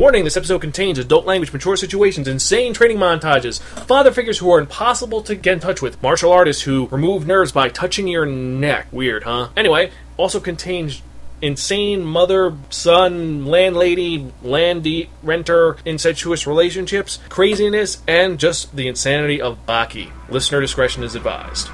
Warning this episode contains adult language, mature situations, insane training montages, father figures who are impossible to get in touch with, martial artists who remove nerves by touching your neck. Weird, huh? Anyway, also contains insane mother son landlady landy renter incestuous relationships craziness and just the insanity of baki listener discretion is advised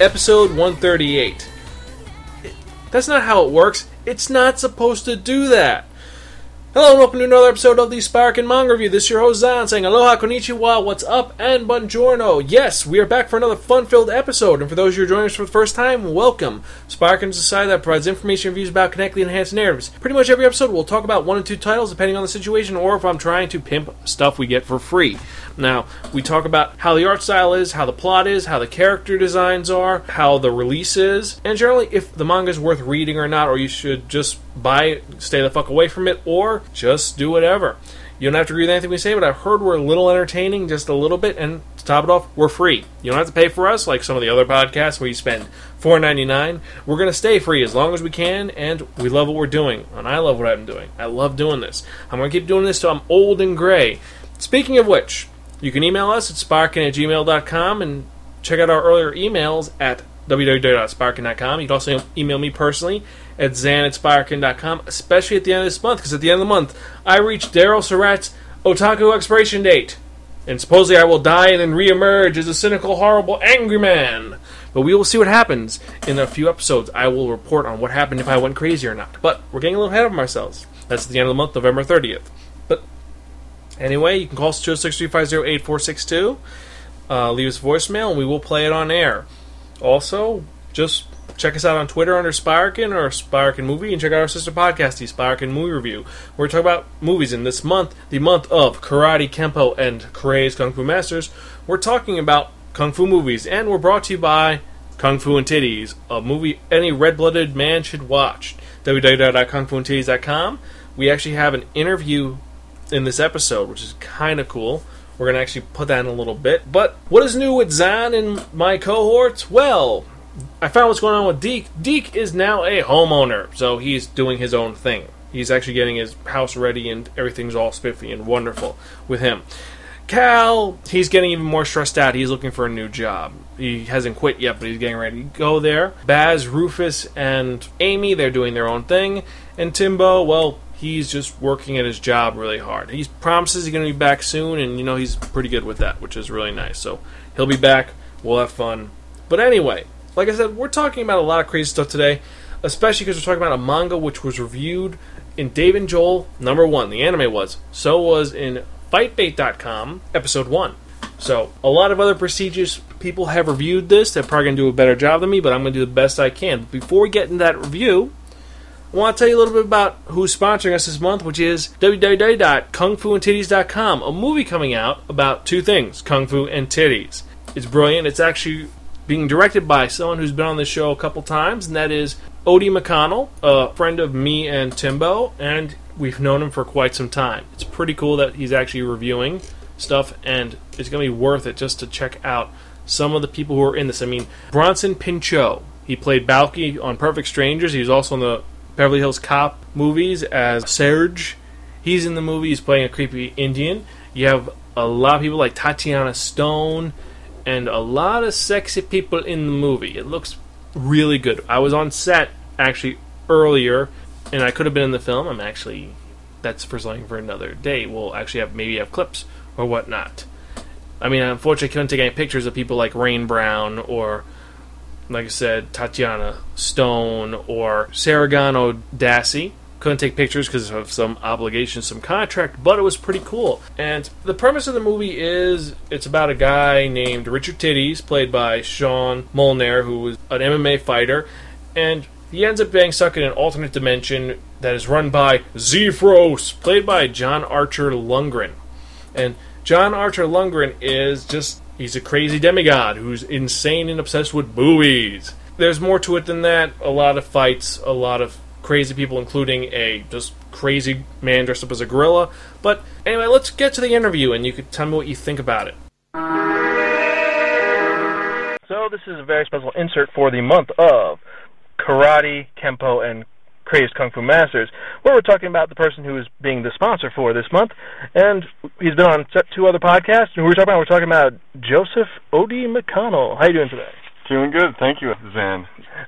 episode 138 that's not how it works. It's not supposed to do that Hello and welcome to another episode of the Spiraken Manga Review. This is your host Zan saying aloha, konnichiwa, what's up, and buongiorno. Yes, we are back for another fun-filled episode, and for those who are joining us for the first time, welcome. Spark is a site that provides information and reviews about connectly enhanced narratives. Pretty much every episode we'll talk about one or two titles depending on the situation, or if I'm trying to pimp stuff we get for free. Now, we talk about how the art style is, how the plot is, how the character designs are, how the release is, and generally if the manga is worth reading or not, or you should just buy stay the fuck away from it, or just do whatever. You don't have to agree with anything we say, but I've heard we're a little entertaining, just a little bit, and to top it off, we're free. You don't have to pay for us like some of the other podcasts where you spend $4.99. We're going to stay free as long as we can, and we love what we're doing. And I love what I'm doing. I love doing this. I'm going to keep doing this till I'm old and gray. Speaking of which, you can email us at sparkin at gmail.com and check out our earlier emails at www.sparkin.com. You can also email me personally at zan at sparkin.com, especially at the end of this month, because at the end of the month, I reach Daryl Surat's Otaku expiration date. And supposedly I will die and then reemerge as a cynical, horrible, angry man. But we will see what happens in a few episodes. I will report on what happened if I went crazy or not. But we're getting a little ahead of ourselves. That's at the end of the month, November 30th. But Anyway, you can call us 206-350-8462. Uh, leave us voicemail, and we will play it on air. Also, just check us out on Twitter under Spiraken or Spiraken Movie, and check out our sister podcast, the Spiraken Movie Review. We're talking about movies in this month, the month of Karate Kempo and Crazed Kung Fu Masters. We're talking about Kung Fu movies, and we're brought to you by Kung Fu and Titties, a movie any red-blooded man should watch. www.kungfuandtitties.com. We actually have an interview in this episode, which is kind of cool. We're going to actually put that in a little bit. But what is new with Zan and my cohorts? Well, I found what's going on with Deke. Deke is now a homeowner, so he's doing his own thing. He's actually getting his house ready, and everything's all spiffy and wonderful with him. Cal, he's getting even more stressed out. He's looking for a new job. He hasn't quit yet, but he's getting ready to go there. Baz, Rufus, and Amy, they're doing their own thing. And Timbo, well, he's just working at his job really hard. He promises he's going to be back soon, and you know he's pretty good with that, which is really nice. So he'll be back. We'll have fun. But anyway, like I said, we're talking about a lot of crazy stuff today, especially because we're talking about a manga which was reviewed in Dave and Joel number one. The anime was. So was in FightBait.com episode one. So a lot of other prestigious people have reviewed this. They're probably going to do a better job than me, but I'm going to do the best I can. Before we get into that review, I want to tell you a little bit about who's sponsoring us this month, which is www.kungfuandtitties.com, a movie coming out about two things kung fu and titties. It's brilliant. It's actually being directed by someone who's been on this show a couple times, and that is Odie McConnell, a friend of me and Timbo, and we've known him for quite some time. It's pretty cool that he's actually reviewing stuff, and it's going to be worth it just to check out some of the people who are in this. I mean, Bronson Pinchot, he played Balky on Perfect Strangers. He was also in the Beverly Hills Cop movies as Serge. He's in the movie. He's playing a creepy Indian. You have a lot of people like Tatiana Stone and a lot of sexy people in the movie. It looks really good. I was on set actually earlier, and I could have been in the film. I'm actually that's for something for another day. We'll actually have maybe have clips or whatnot. I mean, unfortunately, I couldn't take any pictures of people like Rain Brown or, like I said, Tatiana Stone or Saragano Dassi. Couldn't take pictures because of some obligations, some contract, but it was pretty cool. And the premise of the movie is it's about a guy named Richard Titties, played by Sean Molnar, who was an MMA fighter, and he ends up being stuck in an alternate dimension that is run by Zefros, played by John Archer Lundgren. And John Archer Lundgren is just, he's a crazy demigod who's insane and obsessed with movies. There's more to it than that. A lot of fights, a lot of crazy people, including a just crazy man dressed up as a gorilla. But anyway, let's get to the interview and you could tell me what you think about it. So, this is a very special insert for the month of Karate, Kempo, and Crazed Kung Fu Masters, where we're talking about the person who is being the sponsor for this month. And he's been on two other podcasts, and we're talking about we're talking about Joseph Odie McConnell. How are you doing today? Doing good, thank you, Zan.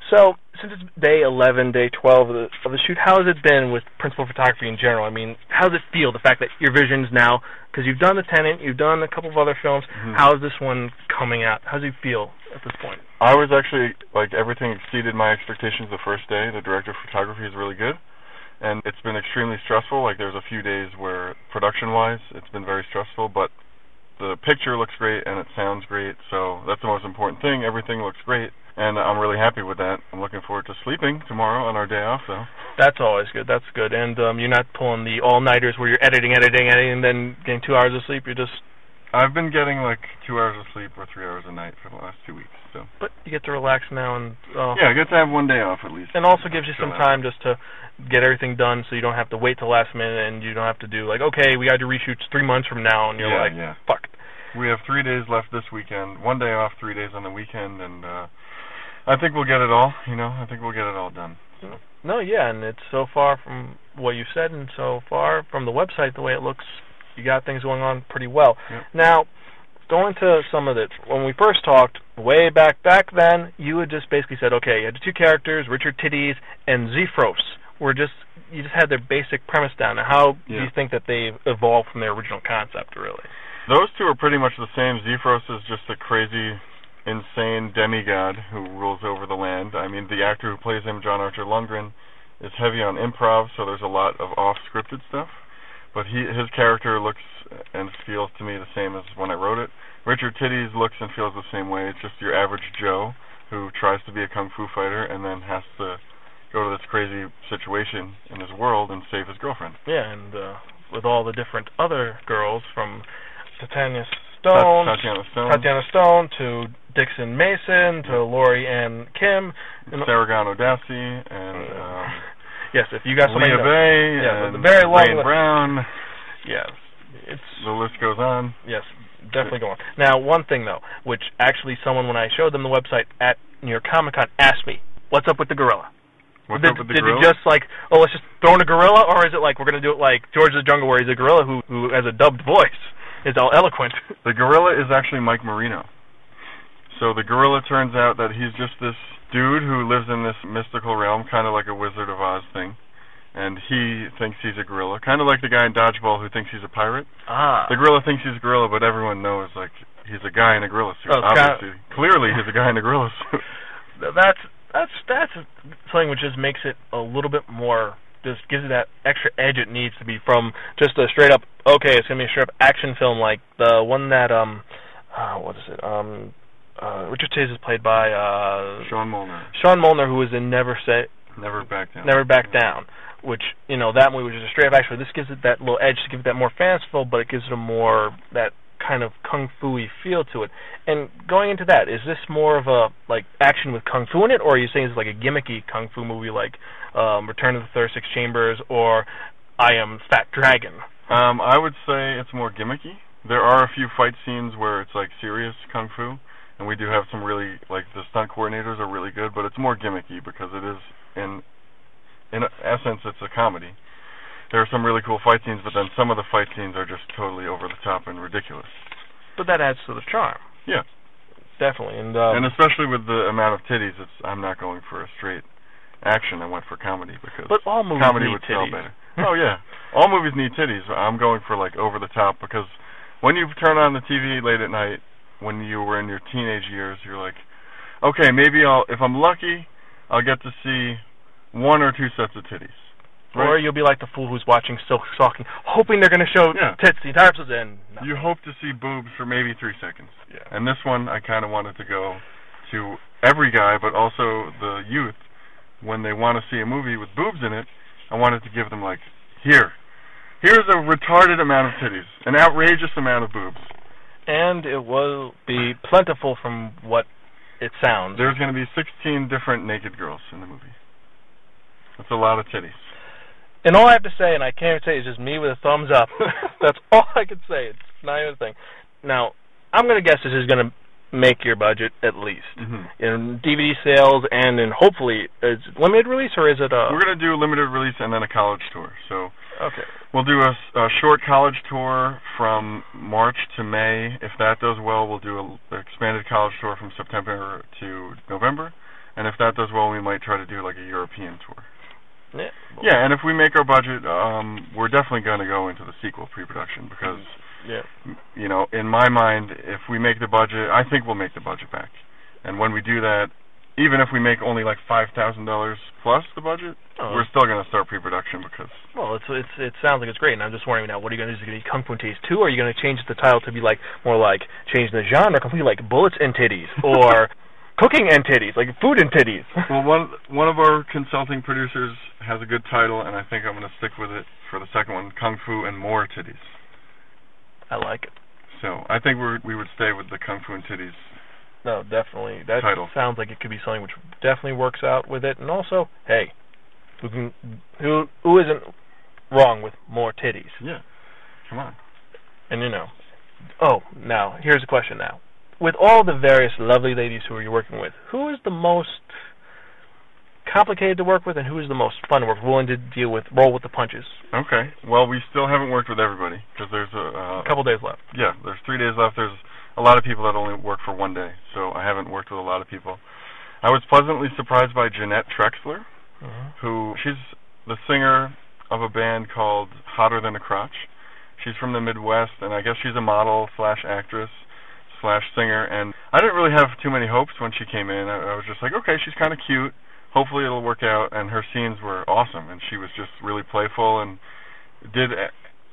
So, since it's day 11, day 12 of the, of the shoot, how has it been with principal photography in general? I mean, how does it feel, the fact that your vision's now, because you've done The Tenant, you've done a couple of other films, Mhm. how's this one coming out? How does it feel at this point? I was actually like everything exceeded my expectations the first day. The director of photography is really good, and it's been extremely stressful. Like there's a few days where production-wise, it's been very stressful, but the picture looks great and it sounds great. So that's the most important thing. Everything looks great, and I'm really happy with that. I'm looking forward to sleeping tomorrow on our day off, though. That's always good. That's good. And um, you're not pulling the all-nighters where you're editing, editing, editing, and then getting two hours of sleep. You're just, I've been getting like two hours of sleep or three hours a night for the last two weeks. So but you get to relax now, and uh, yeah, I get to have one day off at least. and also gives you some Chill out. time just to get everything done, so you don't have to wait till last minute, and you don't have to do like, okay, we got to do reshoots three months from now, and you're Yeah, like, yeah. fuck. We have three days left this weekend. One day off, three days on the weekend, and uh I think we'll get it all. You know, I think we'll get it all done. So No, yeah, and it's so far from what you said, and so far from the website, the way it looks, you got things going on pretty well. Yep. Now, going to some of it, when we first talked way back back then, you had just basically said, okay, you had two characters, Richard Titties and Zefros, were just you just had their basic premise down. Now, how do you think that they've evolved from their original concept, really? those two are pretty much the same. Zefros is just a crazy, insane demigod who rules over the land. I mean, the actor who plays him, John Archer Lundgren, is heavy on improv, so there's a lot of off-scripted stuff. But he his character looks and feels to me the same as when I wrote it. Richard Titties looks and feels the same way. It's just your average Joe who tries to be a kung fu fighter and then has to go to this crazy situation in his world and save his girlfriend. Yeah, and uh, with all the different other girls from Titania Stone, Tatiana Stone, Tatiana Stone to Dixon Mason to Lori Ann Kim. and- Saragano Dassi, and um, yes, if you got somebody, Leah Bay, Yeah, and the very long. Brown. yes, it's The list goes on. yes, definitely going. Now, one thing though, which actually someone when I showed them the website at New York Comic Con asked me, "What's up with the gorilla?" What's did up with the did gorilla? you just like, oh, let's just throw in a gorilla, or is it like we're gonna do it like George the Jungle, where he's a gorilla who who has a dubbed voice, is all eloquent? The gorilla is actually Mike Marino. So the gorilla turns out that he's just this dude who lives in this mystical realm, kind of like a Wizard of Oz thing. and he thinks he's a gorilla, kind of like the guy in Dodgeball who thinks he's a pirate. Ah. The gorilla thinks he's a gorilla, but everyone knows like he's a guy in a gorilla suit. Oh, it's kinda- Obviously, clearly he's a guy in a gorilla suit. That's that's that's something which just makes it a little bit more just gives it that extra edge it needs to be from just a straight up okay it's gonna be a straight up action film like the one that um uh, what is it um uh Richard Chase is played by uh Sean Molnar, Sean Molnar who was in Never Say never back down. Never Back Down which you know that movie was just a straight up action this gives it that little edge to give it that more fanciful but it gives it a more that kind of kung fu-y feel to it and going into that, is this more of a like action with kung fu in it, or are you saying it's like a gimmicky kung fu movie like um, Return of the Third Six Chambers or I Am Fat Dragon? Um, I would say it's more gimmicky. There are a few fight scenes where it's like serious kung fu, and we do have some really like the stunt coordinators are really good, but it's more gimmicky because it is in in essence it's a comedy. There are some really cool fight scenes, but then some of the fight scenes are just totally over the top and ridiculous. But that adds to the charm. Yeah. definitely. And, um, and especially with the amount of titties, it's I'm not going for a straight action. I went for comedy because but all movies comedy need would sell better. oh yeah, all movies need titties. I'm going for like over the top because when you turn on the TV late at night, when you were in your teenage years, you're like, okay, maybe I'll if I'm lucky, I'll get to see one or two sets of titties. Right? Or you'll be like the fool who's watching Silk Stalking, hoping they're going to show Yeah. tits the entire episode. And no. You hope to see boobs for maybe three seconds. Yeah. And this one, I kind of wanted to go to every guy, but also the youth, when they want to see a movie with boobs in it. I wanted to give them like, here, here's a retarded amount of titties, an outrageous amount of boobs. And it will be plentiful from what it sounds. There's going to be 16 different naked girls in the movie. That's a lot of titties. And all I have to say, and I can't even say, is just me with a thumbs up. That's all I can say. It's not even a thing. Now, I'm going to guess this is going to make your budget at least hmm in DVD sales and in hopefully is it limited release or is it a We're going to do a limited release and then a college tour. So okay? We'll do a, a short college tour from March to May. If that does well, we'll do an expanded college tour from September to November. And if that does well, we might try to do like a European tour. Yeah. Yeah, and if we make our budget, um, we're definitely going to go into the sequel pre-production because, Yeah. you know, in my mind, if we make the budget, I think we'll make the budget back. And when we do that, even if we make only like five thousand dollars plus the budget, Oh. we're still going to start pre-production because Well, it's it's it sounds like it's great, and I'm just wondering now, what are you going to do? Is it going to be Kung Fu Titties 2, or are you going to change the title to be like more like change the genre completely, like Bullets and Titties, or Cooking and Titties, like Food and Titties? Well, one one of our consulting producers has a good title, and I think I'm going to stick with it for the second one: Kung Fu and More Titties. I like it. So I think we we would stay with the Kung Fu and Titties. No, definitely. That Title. sounds like it could be something which definitely works out with it, and also, hey, who can who who isn't wrong with more titties? Yeah, come on. And you know, oh, now here's a question. Now, with all the various lovely ladies who are you're working with, who is the most complicated to work with, and who is the most fun to work? with, Willing to deal with, roll with the punches. Okay. Well, we still haven't worked with everybody because there's a uh, A couple days left. yeah, there's three days left. There's a lot of people that only work for one day, so I haven't worked with a lot of people. I was pleasantly surprised by Jeanette Trexler. Mm-hmm. who she's the singer of a band called Hotter Than a Crotch. She's from the Midwest, and I guess she's a model slash actress slash singer. And I didn't really have too many hopes when she came in. I, I was just like, okay, she's kind of cute. Hopefully it'll work out. And her scenes were awesome, and she was just really playful and did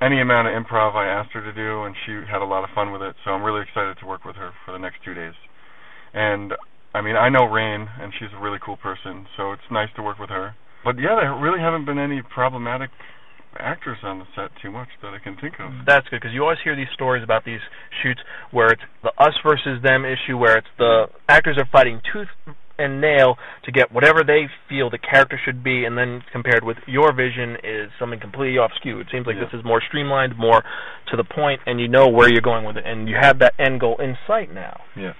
any amount of improv I asked her to do, and she had a lot of fun with it. So I'm really excited to work with her for the next two days. And I mean, I know Rain, and she's a really cool person, so it's nice to work with her. But yeah, there really haven't been any problematic actors on the set too much that I can think of. That's good because you always hear these stories about these shoots where it's the us versus them issue, where it's the actors are fighting tooth and nail to get whatever they feel the character should be, and then compared with your vision is something completely off skew. It seems like Yeah. this is more streamlined, more to the point, and you know where you're going with it, and you have that end goal in sight now. Yeah.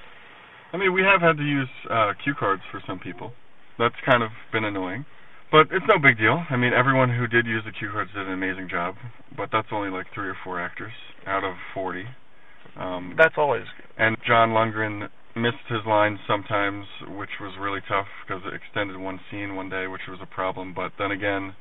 I mean, we have had to use uh, cue cards for some people. That's kind of been annoying. But it's no big deal. I mean, everyone who did use the cue cards did an amazing job. But that's only like three or four actors out of 40. Um, That's always Good. and John Lundgren missed his lines sometimes, which was really tough because it extended one scene one day, which was a problem. But then again,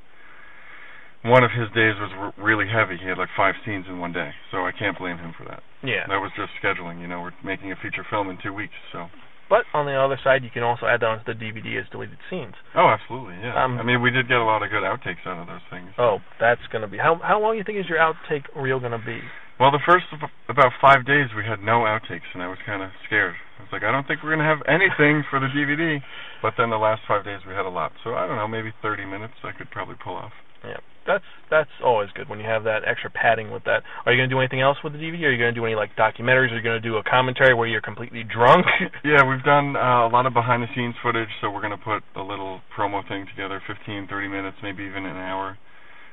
one of his days was r- really heavy. He had like five scenes in one day, so I can't blame him for that. Yeah. That was just scheduling. You know, we're making a feature film in two weeks, so. But on the other side, you can also add that onto the DVD as deleted scenes. Oh, absolutely, yeah. Um, I mean, we did get a lot of good outtakes out of those things. Oh, that's gonna be how how long do you think is your outtake reel gonna be? Well, the first ab- about five days we had no outtakes, and I was kind of scared. I was like, I don't think we're gonna have anything for the DVD. But then the last five days we had a lot. So I don't know, maybe 30 minutes I could probably pull off. Yeah, that's that's always good when you have that extra padding with that. Are you gonna do anything else with the DVD? Are you gonna do any like documentaries? Are you gonna do a commentary where you're completely drunk? Yeah, we've done uh, a lot of behind the scenes footage, so we're gonna put a little promo thing together, 15, 30 minutes, maybe even an hour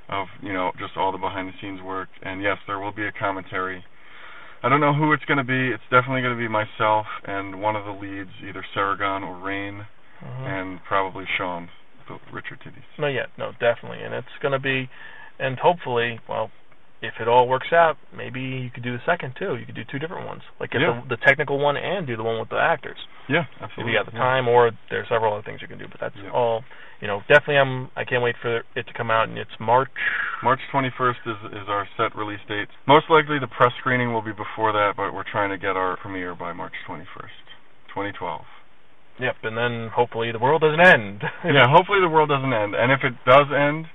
of you know just all the behind the scenes work. And yes, there will be a commentary. I don't know who it's gonna be. It's definitely gonna be myself and one of the leads, either Saragon or Rain, Mhm. and probably Sean, the Richard Titties. No, yeah, no, definitely, and it's gonna be, and hopefully, well, if it all works out, maybe you could do the second too. You could do two different ones, like get Yeah. the, the technical one and do the one with the actors. Yeah, absolutely. If you got the yeah. time, or there's several other things you can do. But that's Yeah. all. You know, definitely, I'm. I can't wait for it to come out, and it's March. March 21st is is our set release date. Most likely the press screening will be before that, but we're trying to get our premiere by March 21st, 2012. Yep, and then hopefully the world doesn't end. yeah, hopefully the world doesn't end, and if it does end,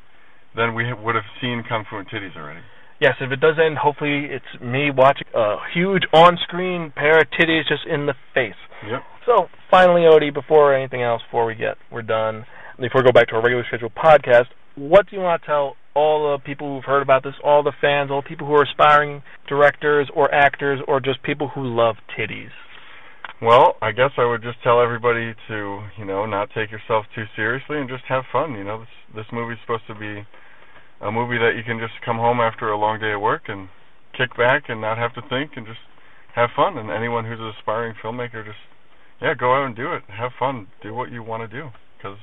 then we would have seen Kung Fu and Titties already. Yes, if it does end, hopefully it's me watching a huge on-screen pair of titties just in the face. Yep. So finally, Odie, before anything else, before we get we're done, before we go back to our regular scheduled podcast, what do you want to tell all the people who've heard about this, all the fans, all the people who are aspiring directors or actors, or just people who love titties? Well, I guess I would just tell everybody to, you know, not take yourself too seriously and just have fun. You know, this this movie's supposed to be a movie that you can just come home after a long day of work and kick back and not have to think and just have fun. And anyone who's an aspiring filmmaker, just yeah, go out and do it. Have fun. Do what you want to do because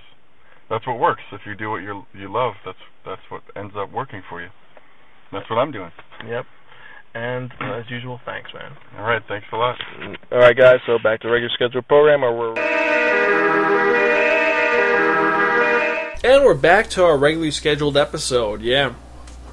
that's what works. If you do what you you love, that's that's what ends up working for you. That's what I'm doing. Yep. And uh, as usual, thanks, man. All right, thanks a lot. All right, guys. So back to regular scheduled program, or we're And we're back to our regularly scheduled episode. Yeah.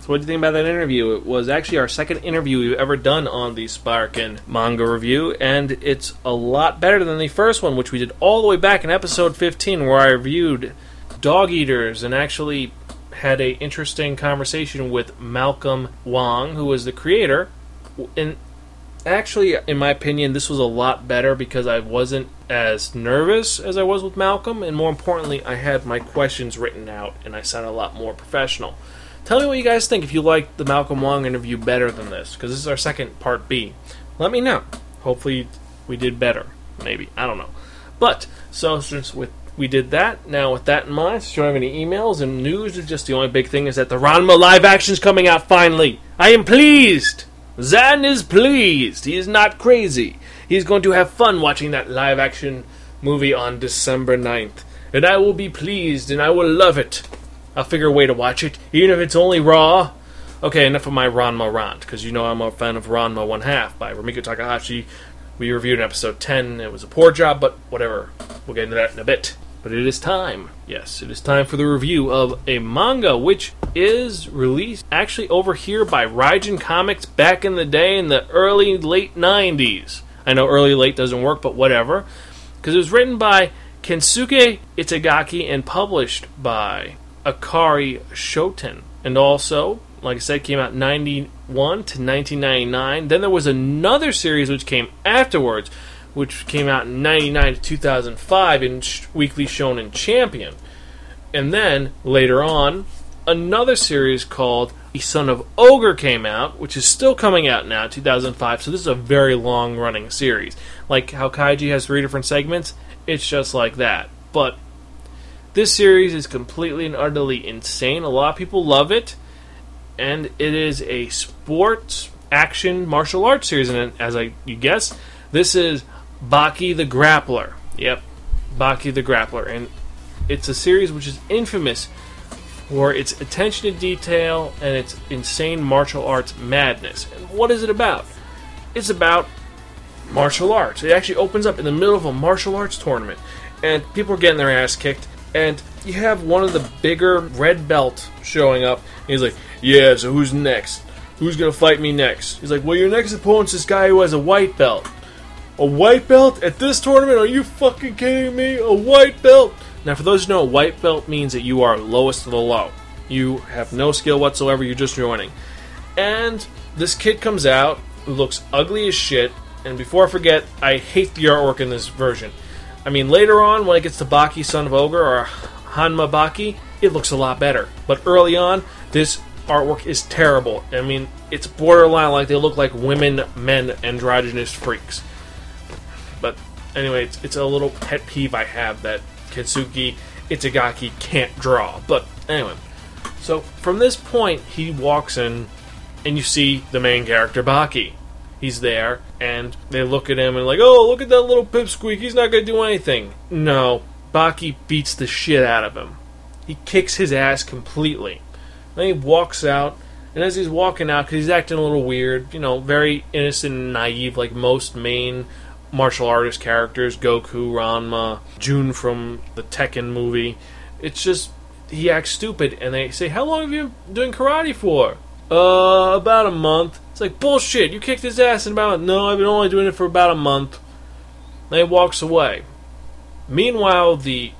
So, what do you think about that interview? It was actually our second interview we've ever done on the Spiraken Manga Review, and it's a lot better than the first one, which we did all the way back in episode 15, where I reviewed Dog Eaters and actually had a interesting conversation with Malcolm Wong, who was the creator. And actually, in my opinion, this was a lot better because I wasn't as nervous as I was with Malcolm, and more importantly, I had my questions written out and I sounded a lot more professional. Tell me what you guys think if you liked the Malcolm Wong interview better than this, because this is our second part B. Let me know. Hopefully, we did better. Maybe I don't know. But so since with we did that, now with that in mind, since you don't have any emails and news, it's just the only big thing is that the Ranma live action's coming out finally. I am pleased. Zan is pleased. He is not crazy. He's going to have fun watching that live action movie on December 9th. And I will be pleased and I will love it. I'll figure a way to watch it, even if it's only raw. Okay, enough of my Ranma rant, because you know I'm a fan of Ranma One Half by Rumiko Takahashi. We reviewed in episode 10. It was a poor job, but whatever. We'll get into that in a bit. But it is time. Yes, it is time for the review of a manga which is released actually over here by Raijin Comics back in the day in the early late 90s. I know early late doesn't work, but whatever. Because it was written by Kensuke Itagaki and published by Akita Shoten. And also, like I said, came out 91 to 1999. Then there was another series which came afterwards, which came out in 99 to 2005 in Sh- Weekly Shonen Champion. And then, later on, another series called The Son of Ogre came out, which is still coming out now, 2005. So this is a very long running series. Like how Kaiji has three different segments, it's just like that. But this series is completely and utterly insane. A lot of people love it, and it is a sports action martial arts series. And as I you guess, this is Baki the Grappler. Yep, Baki the Grappler, and it's a series which is infamous for its attention to detail and its insane martial arts madness. And what is it about? It's about martial arts. It actually opens up in the middle of a martial arts tournament, and people are getting their ass kicked. And you have one of the bigger red belt showing up. He's like, "Yeah, so who's next? Who's gonna fight me next?" He's like, "Well, your next opponent's this guy who has a white belt." A white belt at this tournament? Are you fucking kidding me? A white belt? Now, for those who know, a white belt means that you are lowest of the low. You have no skill whatsoever. You're just joining. And this kid comes out, looks ugly as shit. And before I forget, I hate the artwork in this version. I mean, later on, when it gets to Baki, son of Ogre, or Hanma Baki, it looks a lot better. But early on, this artwork is terrible. I mean, it's borderline like they look like women, men, androgynous freaks. Anyway, it's, it's a little pet peeve I have that Kensuke Itagaki can't draw. But anyway, so from this point, he walks in, and you see the main character Baki. He's there, and they look at him and like, oh, look at that little pipsqueak. He's not to do anything. No, Baki beats the shit out of him. He kicks his ass completely. Then he walks out, and as he's walking out, because he's acting a little weird, you know, very innocent and naive, like most main martial artist characters Goku, Ranma, June from the Tekken movie. It's just, he acts stupid, and they say, How long have you been doing karate for? Uh, about a month. It's like, bullshit, you kicked his ass in about, no, I've been only doing it for about a month. Then he walks away. Meanwhile, the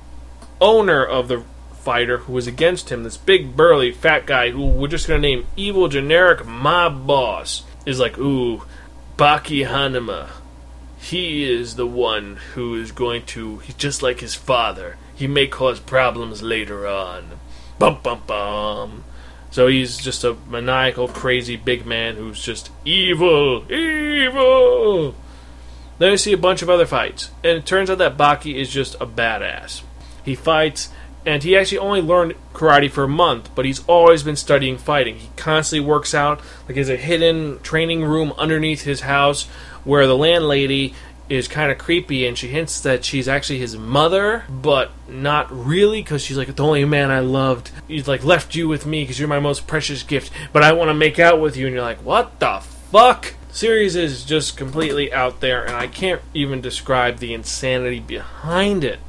owner of the fighter who was against him, this big burly fat guy who we're just gonna name evil generic mob boss, is like, ooh, Baki Hanma. He is the one who is going to he's just like his father. He may cause problems later on. Bum bum bum. So he's just a maniacal, crazy big man who's just evil, evil. Then you see a bunch of other fights, and it turns out that Baki is just a badass. He fights, and he actually only learned karate for a month, but he's always been studying fighting. He constantly works out, like there's a hidden training room underneath his house where the landlady is kind of creepy and she hints that she's actually his mother, but not really because she's like the only man I loved. He's like left you with me because you're my most precious gift, but I want to make out with you, and you're like, what the fuck? Series is just completely out there, and I can't even describe the insanity behind it.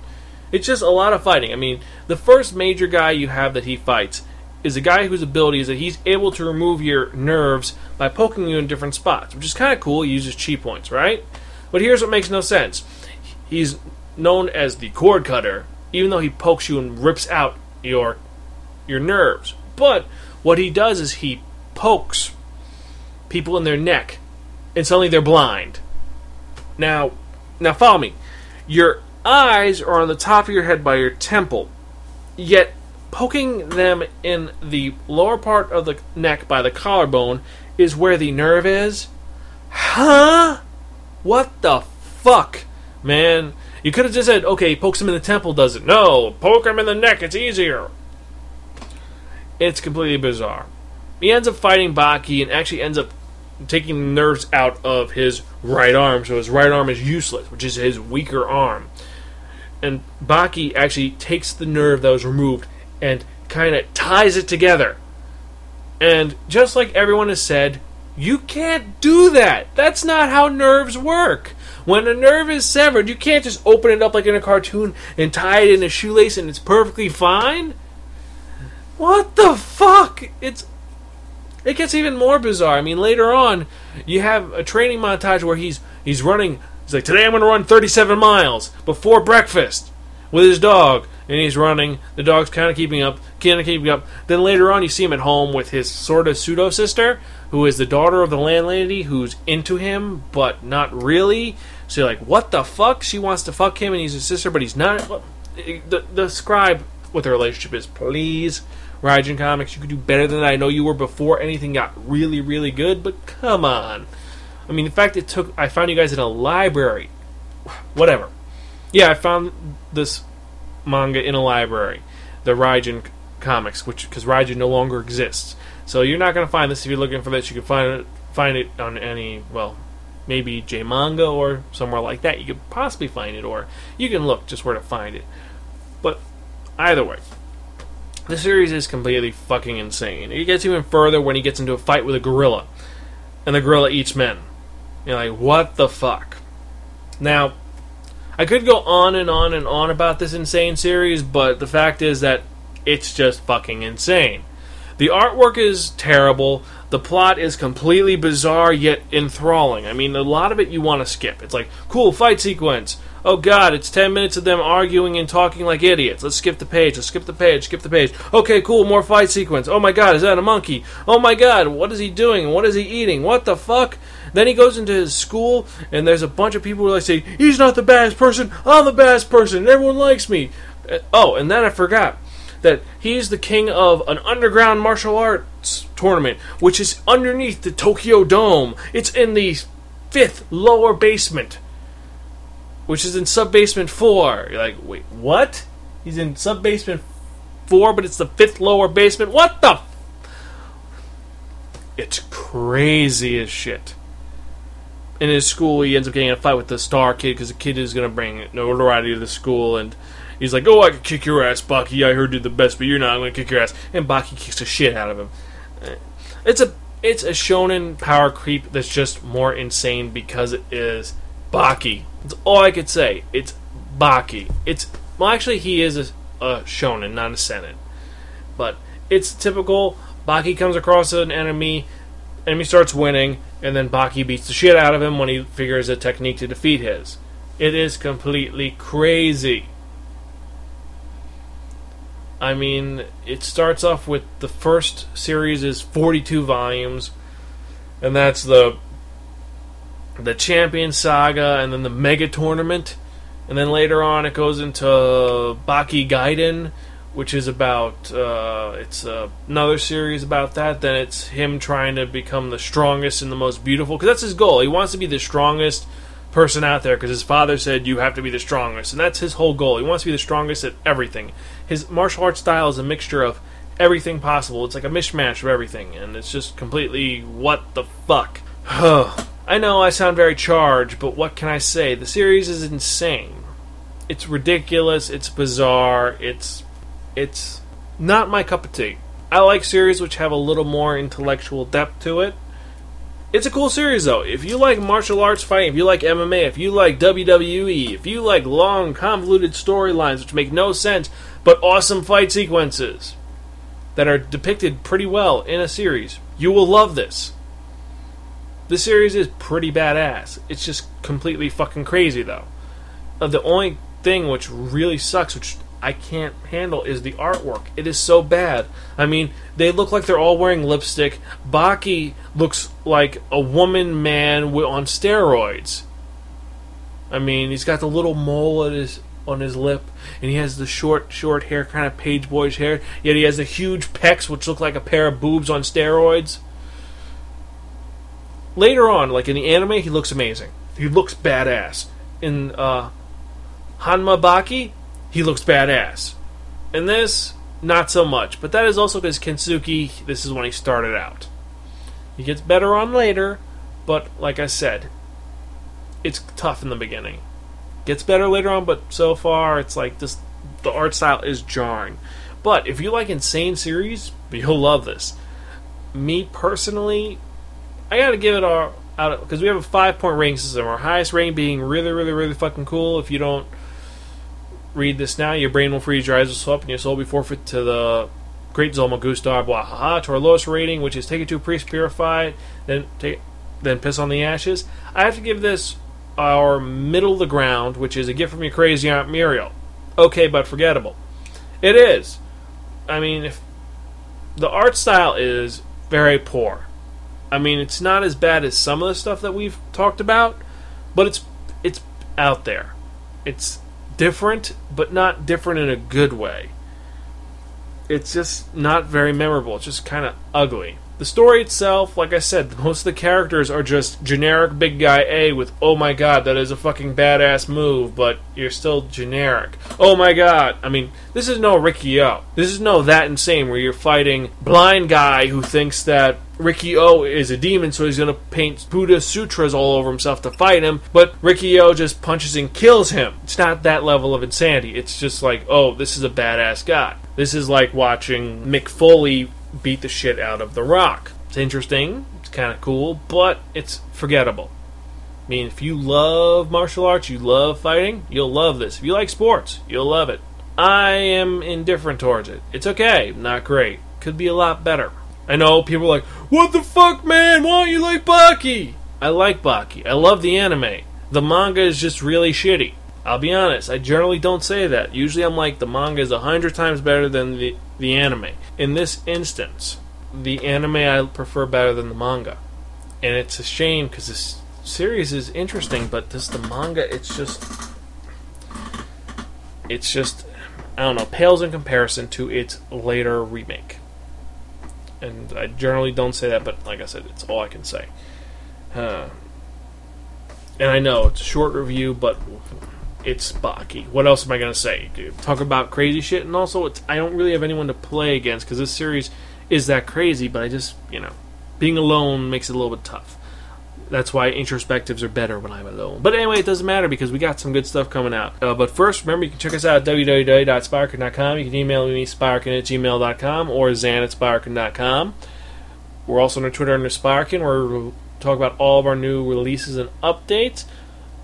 It's just a lot of fighting. I mean, the first major guy you have that he fights is a guy whose ability is that he's able to remove your nerves by poking you in different spots, which is kind of cool. He uses chi points, right? But here's what makes no sense. He's known as the cord cutter, even though he pokes you and rips out your your nerves. But what he does is he pokes people in their neck, and suddenly they're blind. Now, now follow me. Your eyes are on the top of your head by your temple, yet poking them in the lower part of the neck by the collarbone is where the nerve is. Huh? What the fuck, man? You could have just said, okay, pokes him in the temple, does it? No, poke him in the neck, it's easier. It's completely bizarre. He ends up fighting Baki and actually ends up taking the nerves out of his right arm, so his right arm is useless, which is his weaker arm. And Baki actually takes the nerve that was removed and kind of ties it together. And just like everyone has said, you can't do that. That's not how nerves work. When a nerve is severed, you can't just open it up like in a cartoon and tie it in a shoelace and it's perfectly fine. What the fuck? It's it gets even more bizarre. I mean, later on, you have a training montage where he's he's running. He's like, today I'm going to run 37 miles before breakfast with his dog, and he's running. The dog's kind of keeping up, kind of keeping up. Then later on, you see him at home with his sort of pseudo sister, who is the daughter of the landlady, who's into him but not really. So you're like, what the fuck? She wants to fuck him, and he's his sister, but he's not. The, describe what the relationship is, please. Raijin Comics, you could do better than. I know you were before anything got really, really good, but come on. I mean, in fact, it took. I found you guys in a library. Whatever. Yeah, I found this manga in a library, the Raijin Comics, which because Raijin no longer exists. So you're not going to find this if you're looking for this. You can find it find it on any well, maybe J Manga or somewhere like that. You could possibly find it, or you can look just where to find it. But either way, the series is completely fucking insane. It gets even further when he gets into a fight with a gorilla, and the gorilla eats men. You're like, what the fuck? Now, I could go on and on and on about this insane series, but the fact is that it's just fucking insane. The artwork is terrible. The plot is completely bizarre yet enthralling. I mean, a lot of it you want to skip. It's like, cool fight sequence. Oh god, it's 10 minutes of them arguing and talking like idiots. Let's skip the page. Let's skip the page. Skip the page. Okay, cool, more fight sequence. Oh my god, is that a monkey? Oh my god, what is he doing? What is he eating? What the fuck? Then he goes into his school, and there's a bunch of people who like say, He's not the baddest person. I'm the baddest person. and Everyone likes me. Uh, Oh, and then I forgot that he's the king of an underground martial arts tournament, which is underneath the Tokyo Dome. It's in the fifth lower basement, which is in sub basement four. You're like, wait, what? He's in sub basement four, but it's the fifth lower basement. What the? It's crazy as shit. In his school, he ends up getting in a fight with the star kid because the kid is going to bring notoriety to the school, and he's like, "Oh, I can kick your ass, Baki. I heard you're the best, but you're not. I'm going to kick your ass." And Baki kicks the shit out of him. It's a it's a shonen power creep that's just more insane because it is Baki. That's all I could say. It's Baki. It's well, actually, he is a, a shonen, not a seinen. But it's typical. Baki comes across an enemy, enemy starts winning, and then Baki beats the shit out of him when he figures a technique to defeat his. It is completely crazy. I mean, it starts off with the first series is 42 volumes, and that's the the Champion Saga, and then the Mega Tournament, and then later on it goes into Baki Gaiden, which is about uh, it's uh, another series about that. Then it's him trying to become the strongest and the most beautiful, because that's his goal. He wants to be the strongest person out there because his father said you have to be the strongest, and that's his whole goal. He wants to be the strongest at everything. His martial arts style is a mixture of everything possible. It's like a mishmash of everything, and it's just completely what the fuck. I know I sound very charged, but what can I say? The series is insane. It's ridiculous. It's bizarre. It's it's not my cup of tea. I like series which have a little more intellectual depth to it. It's a cool series though. If you like martial arts fighting, if you like MMA, if you like WWE, if you like long, convoluted storylines which make no sense but awesome fight sequences that are depicted pretty well in a series, you will love this. This series is pretty badass. It's just completely fucking crazy though. Uh, the only thing which really sucks, which I can't handle, is the artwork. It is so bad. I mean, they look like they're all wearing lipstick. Baki looks like a woman man on steroids. I mean, he's got the little mole at his on his lip, and he has the short, short hair, kind of page boyish hair. Yet he has the huge pecs, which look like a pair of boobs on steroids. Later on, like in the anime, he looks amazing. He looks badass. In uh, Hanma Baki, he looks badass. In this, not so much. But that is also because Kensuke, this is when he started out. He gets better on later, but like I said, it's tough in the beginning. Gets better later on, but so far it's like this the art style is jarring. But if you like insane series, you'll love this. Me personally, I gotta give it our out because we have a five point rating system. Our highest rating being really, really, really fucking cool. If you don't read this now, your brain will freeze, your eyes will swell up, and your soul will be forfeit to the great Zolma Gustar Bwahaha to our lowest rating, which is take it to a priest, purify it, then take then piss on the ashes. I have to give this our middle of the ground, which is a gift from your crazy aunt Muriel. Okay, but forgettable. It is. I mean, if the art style is very poor. I mean, it's not as bad as some of the stuff that we've talked about, but it's it's out there. It's different, but not different in a good way. It's just not very memorable. It's just kind of ugly. The story itself, like I said, most of the characters are just generic big guy A with, oh my god, that is a fucking badass move, but you're still generic. Oh my god. I mean, this is no Riki-Oh. This is no that insane where you're fighting blind guy who thinks that Riki-Oh is a demon, so he's gonna paint Buddha sutras all over himself to fight him, but Riki-Oh just punches and kills him. It's not that level of insanity. It's just like, oh, this is a badass guy. This is like watching Mick Foley beat the shit out of The Rock. It's interesting, it's kind of cool, but it's forgettable. I mean, if you love martial arts, you love fighting, you'll love this. If you like sports, you'll love it. I am indifferent towards it. It's okay, not great. Could be a lot better. I know people are like, what the fuck, man? Why don't you like Baki? I like Baki. I love the anime. The manga is just really shitty. I'll be honest, I generally don't say that. Usually I'm like, the manga is a hundred times better than the, the anime. In this instance, the anime I prefer better than the manga. And it's a shame because this series is interesting, but this the manga, it's just. It's just. I don't know, pales in comparison to its later remake. And I generally don't say that, but like I said, it's all I can say. Uh, and I know it's a short review, but it's Baki. What else am I gonna say, dude? Talk about crazy shit, and also it's I don't really have anyone to play against because this series is that crazy. But I just you know, being alone makes it a little bit tough. That's why introspectives are better when I'm alone. But anyway, it doesn't matter because we got some good stuff coming out. Uh, but first, remember you can check us out at www.spiraken.com. You can email me spiraken at gmail.com or zan at spiraken.com. We're also on Twitter under Spiraken where we'll talk about all of our new releases and updates.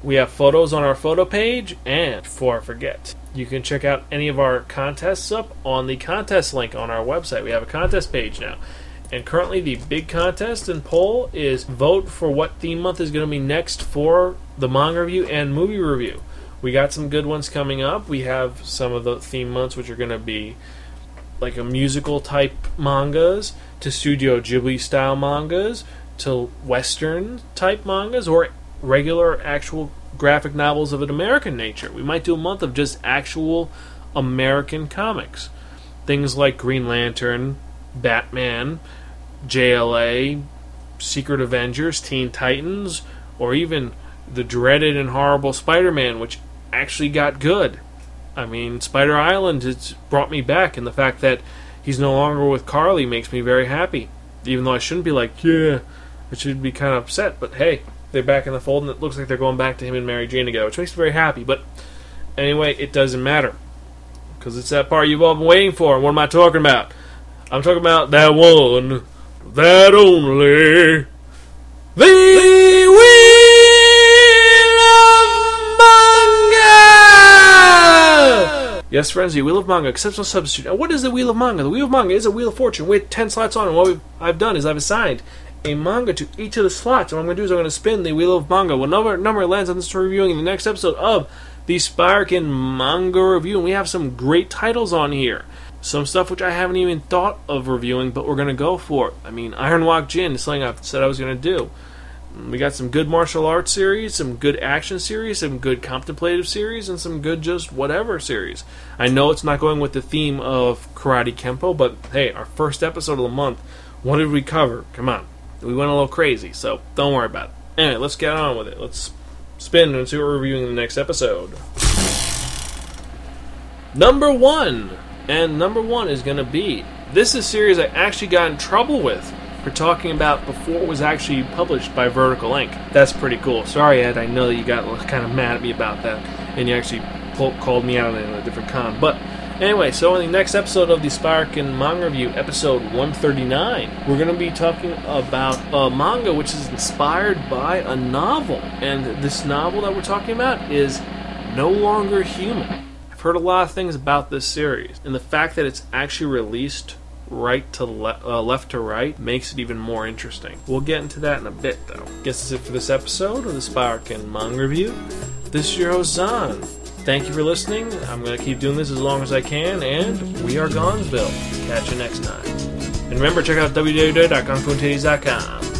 We have photos on our photo page, and before I forget, you can check out any of our contests up on the contest link on our website. We have a contest page now. And currently, the big contest and poll is vote for what theme month is going to be next for the manga review and movie review. We got some good ones coming up. We have some of the theme months which are going to be like a musical type mangas to Studio Ghibli style mangas to Western type mangas or regular actual graphic novels of an American nature. We might do a month of just actual American comics. Things like Green Lantern, Batman, JLA, Secret Avengers, Teen Titans, or even the dreaded and horrible Spider Man, which actually got good. I mean, Spider Island has brought me back, and the fact that he's no longer with Carlie makes me very happy. Even though I shouldn't be like, yeah, I should be kind of upset, but hey, they're back in the fold, and it looks like they're going back to him and Mary Jane together, which makes me very happy. But anyway, it doesn't matter. Because it's that part you've all been waiting for. What am I talking about? I'm talking about that one, that only, the Wheel of Manga! Yes, friends, the Wheel of Manga, exceptional substitute. Now, what is the Wheel of Manga? The Wheel of Manga is a Wheel of Fortune with 10 slots on. And what I've done is I've assigned a manga to each of the slots. And what I'm going to do is I'm going to spin the Wheel of Manga. Whatever number it lands on this reviewing in the next episode of the Spiraken Manga Review. And we have some great titles on here. Some stuff which I haven't even thought of reviewing, but we're going to go for it. I mean, Iron Wok Jan is something I've said I was going to do. We got some good martial arts series, some good action series, some good contemplative series, and some good just whatever series. I know it's not going with the theme of Karate Kempo, but hey, our first episode of the month, what did we cover? Come on. We went a little crazy, so don't worry about it. Anyway, let's get on with it. Let's spin and see what we're reviewing in the next episode. Number one. And number one is going to be this is a series I actually got in trouble with for talking about before it was actually published by Vertical Ink. That's pretty cool. Sorry, Ed, I know that you got kind of mad at me about that, and you actually pull, called me out in a different con. But anyway, so in the next episode of the Spiraken Manga Review, episode 139, we're going to be talking about a manga which is inspired by a novel. And this novel that we're talking about is No Longer Human. I've heard a lot of things about this series, and the fact that it's actually released right to le- uh, left to right makes it even more interesting. We'll get into that in a bit, though. Guess that's it for this episode of the Spiraken Manga Review. This is your host Zan. Thank you for listening. I'm going to keep doing this as long as I can, and we are Gonzville. Catch you next time. And remember, check out www.gonfuntitties.com.